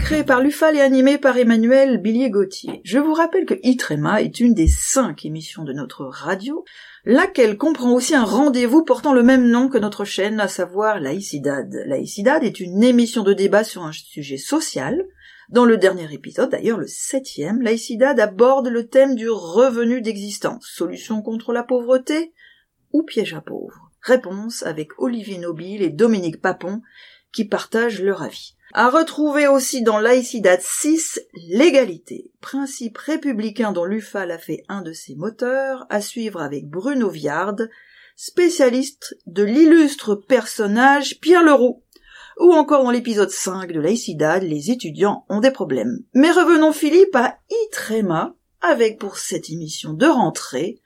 créé par l'UFAL et animé par Emmanuel Billier-Gauthier. Je vous rappelle que Itrema est une des cinq émissions de notre radio, laquelle comprend aussi un rendez-vous portant le même nom que notre chaîne, à savoir Laïcidad. Laïcidad est une émission de débat sur un sujet social. Dans le dernier épisode, d'ailleurs le septième, Laïcidad aborde le thème du revenu d'existence, solution contre la pauvreté ou piège à pauvres. Réponse avec Olivier Nobile et Dominique Papon, qui partagent leur avis. À retrouver aussi dans Laïcidad 6, l'égalité, principe républicain dont l'UFAL a fait un de ses moteurs, à suivre avec Bruno Viard, spécialiste de l'illustre personnage Pierre Leroux. Ou encore dans l'épisode 5 de Laïcidad, les étudiants ont des problèmes. Mais revenons Philippe à Itrema, avec pour cette émission de rentrée,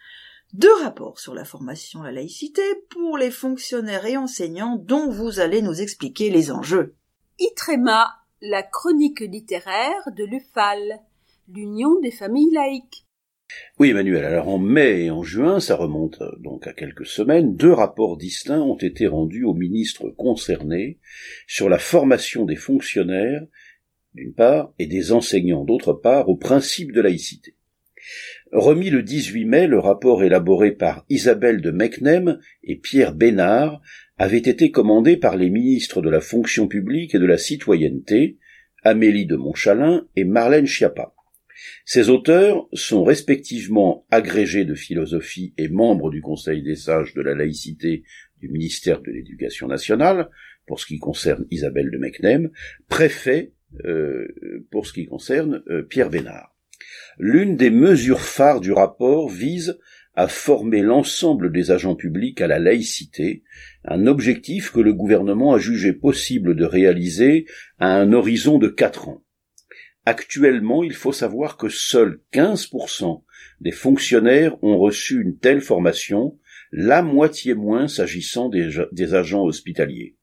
deux rapports sur la formation à la laïcité pour les fonctionnaires et enseignants dont vous allez nous expliquer les enjeux. Itrema, la chronique littéraire de l'UFAL, l'Union des familles laïques. Oui, Emmanuel, alors en mai et en juin, ça remonte donc à quelques semaines, deux rapports distincts ont été rendus aux ministres concernés sur la formation des fonctionnaires, d'une part, et des enseignants, d'autre part, au principe de laïcité. Remis le 18 mai, le rapport élaboré par Isabelle de Mecnem et Pierre Bénard avait été commandé par les ministres de la fonction publique et de la citoyenneté, Amélie de Montchalin et Marlène Schiappa. Ces auteurs sont respectivement agrégés de philosophie et membres du Conseil des sages de la laïcité du ministère de l'Éducation nationale, pour ce qui concerne Isabelle de Mecnem, préfet euh, pour ce qui concerne euh, Pierre Bénard. L'une des mesures phares du rapport vise à former l'ensemble des agents publics à la laïcité, un objectif que le gouvernement a jugé possible de réaliser à un horizon de quatre ans. Actuellement, il faut savoir que seuls 15% des fonctionnaires ont reçu une telle formation, la moitié moins s'agissant des, des agents hospitaliers.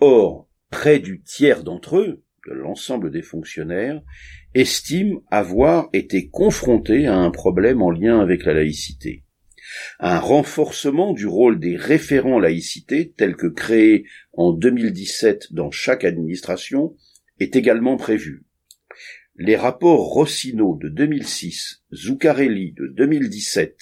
Or, près du tiers d'entre eux, de l'ensemble des fonctionnaires, estime avoir été confronté à un problème en lien avec la laïcité. Un renforcement du rôle des référents laïcité, tel que créé en 2017 dans chaque administration, est également prévu. Les rapports Rossino de 2006, Zuccarelli de 2017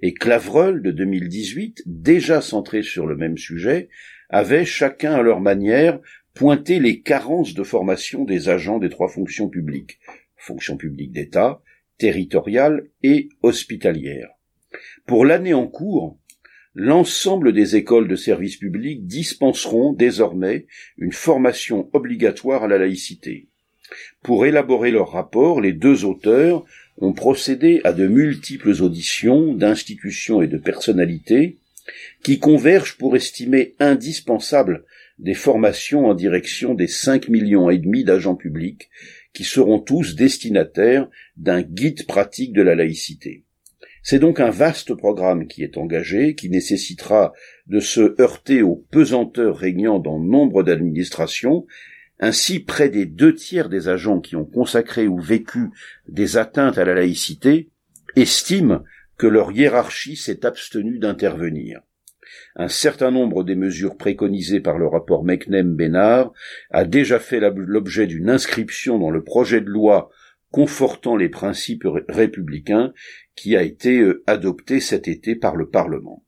et Clavreul de 2018, déjà centrés sur le même sujet, avaient chacun à leur manière pointer les carences de formation des agents des trois fonctions publiques, fonction publique d'État, territoriale et hospitalière. Pour l'année en cours, l'ensemble des écoles de service public dispenseront désormais une formation obligatoire à la laïcité. Pour élaborer leur rapport, les deux auteurs ont procédé à de multiples auditions d'institutions et de personnalités qui convergent pour estimer indispensable des formations en direction des cinq millions et demi d'agents publics qui seront tous destinataires d'un guide pratique de la laïcité. C'est donc un vaste programme qui est engagé, qui nécessitera de se heurter aux pesanteurs régnant dans nombre d'administrations, ainsi près des deux tiers des agents qui ont consacré ou vécu des atteintes à la laïcité estiment que leur hiérarchie s'est abstenue d'intervenir un certain nombre des mesures préconisées par le rapport Mecnem-Bénard a déjà fait l'objet d'une inscription dans le projet de loi confortant les principes républicains qui a été euh, adopté cet été par le Parlement.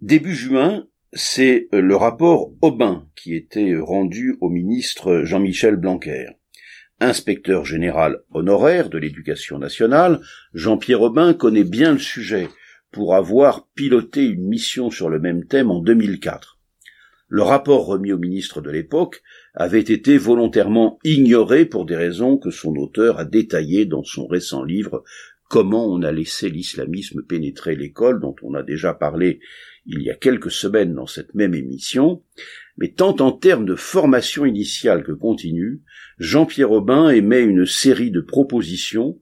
Début juin, c'est euh, le rapport Aubin qui était euh, rendu au ministre Jean-Michel Blanquer. Inspecteur général honoraire de l'éducation nationale, Jean-Pierre Aubin connaît bien le sujet pour avoir piloté une mission sur le même thème en 2004. Le rapport remis au ministre de l'époque avait été volontairement ignoré pour des raisons que son auteur a détaillées dans son récent livre Comment on a laissé l'islamisme pénétrer l'école, dont on a déjà parlé il y a quelques semaines dans cette même émission, mais tant en termes de formation initiale que continue, Jean-Pierre Aubin émet une série de propositions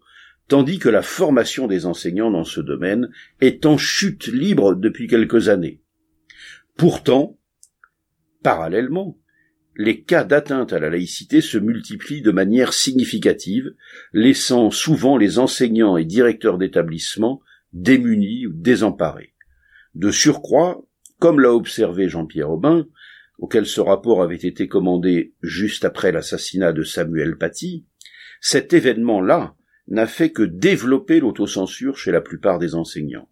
tandis que la formation des enseignants dans ce domaine est en chute libre depuis quelques années. Pourtant, parallèlement, les cas d'atteinte à la laïcité se multiplient de manière significative, laissant souvent les enseignants et directeurs d'établissement démunis ou désemparés. De surcroît, comme l'a observé Jean-Pierre Aubin, auquel ce rapport avait été commandé juste après l'assassinat de Samuel Paty, cet événement-là n'a fait que développer l'autocensure chez la plupart des enseignants.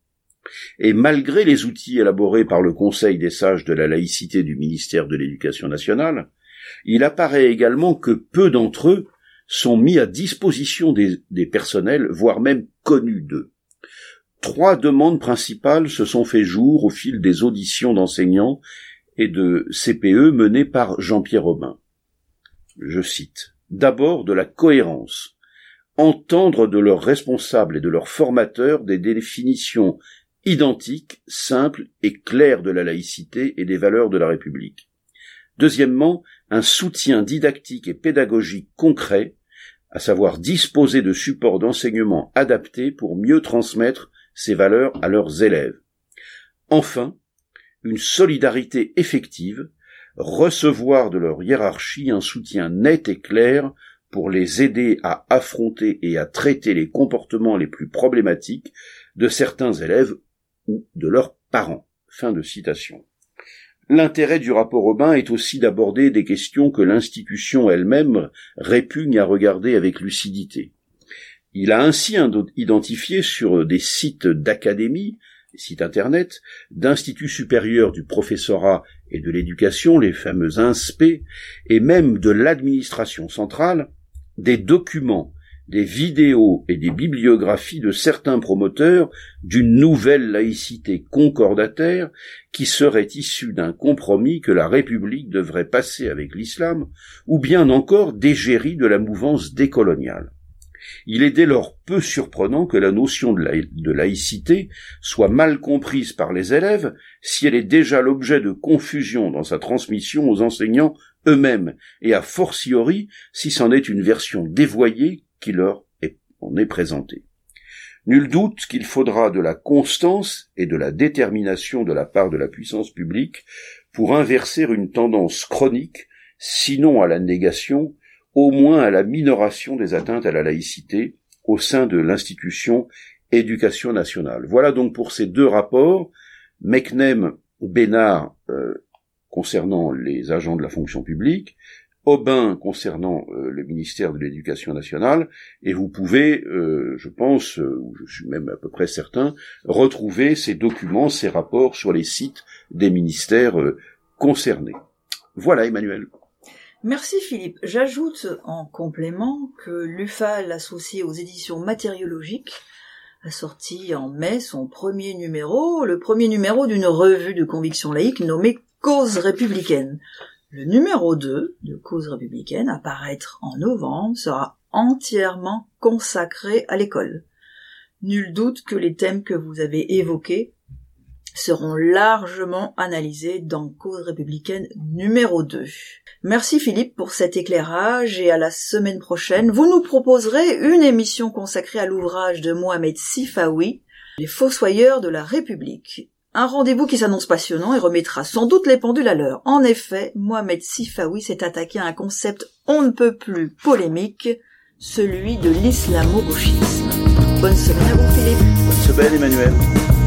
Et malgré les outils élaborés par le Conseil des sages de la laïcité du ministère de l'Éducation nationale, il apparaît également que peu d'entre eux sont mis à disposition des, des personnels, voire même connus d'eux. Trois demandes principales se sont fait jour au fil des auditions d'enseignants et de CPE menées par Jean-Pierre Robin. Je cite. D'abord de la cohérence. Entendre de leurs responsables et de leurs formateurs des définitions identiques, simples et claires de la laïcité et des valeurs de la République. Deuxièmement, un soutien didactique et pédagogique concret, à savoir disposer de supports d'enseignement adaptés pour mieux transmettre ces valeurs à leurs élèves. Enfin, une solidarité effective, recevoir de leur hiérarchie un soutien net et clair pour les aider à affronter et à traiter les comportements les plus problématiques de certains élèves ou de leurs parents. Fin de citation. L'intérêt du rapport Aubin est aussi d'aborder des questions que l'institution elle-même répugne à regarder avec lucidité. Il a ainsi identifié sur des sites d'académie sites internet, d'instituts supérieurs du professorat et de l'éducation, les fameux INSPE, et même de l'administration centrale, des documents, des vidéos et des bibliographies de certains promoteurs d'une nouvelle laïcité concordataire qui serait issue d'un compromis que la République devrait passer avec l'islam, ou bien encore d'égérie de la mouvance décoloniale. Il est dès lors peu surprenant que la notion de, laïcité soit mal comprise par les élèves si elle est déjà l'objet de confusion dans sa transmission aux enseignants eux-mêmes, et a fortiori si c'en est une version dévoyée qui leur en est présentée. Nul doute qu'il faudra de la constance et de la détermination de la part de la puissance publique pour inverser une tendance chronique, sinon à la négation, au moins à la minoration des atteintes à la laïcité au sein de l'institution éducation nationale. Voilà donc pour ces deux rapports, Meknem Bénard euh, concernant les agents de la fonction publique, Aubin concernant euh, le ministère de l'Éducation nationale, et vous pouvez, euh, je pense, ou je suis même à peu près certain, retrouver ces documents, ces rapports sur les sites des ministères concernés. Voilà, Emmanuel. Merci Philippe. J'ajoute en complément que l'UFAL, associé aux éditions matériologiques, a sorti en mai son premier numéro, le premier numéro d'une revue de conviction laïque nommée Cause républicaine. Le numéro 2 de Cause républicaine, à paraître en novembre, sera entièrement consacré à l'école. Nul doute que les thèmes que vous avez évoqués seront largement analysés dans Cause républicaine numéro 2. Merci Philippe pour cet éclairage et à la semaine prochaine, vous nous proposerez une émission consacrée à l'ouvrage de Mohamed Sifawi, Les Fossoyeurs de la République. Un rendez-vous qui s'annonce passionnant et remettra sans doute les pendules à l'heure. En effet, Mohamed Sifawi s'est attaqué à un concept on ne peut plus polémique, celui de l'islamo-gauchisme. Bonne semaine à vous Philippe. Bonne semaine Emmanuel.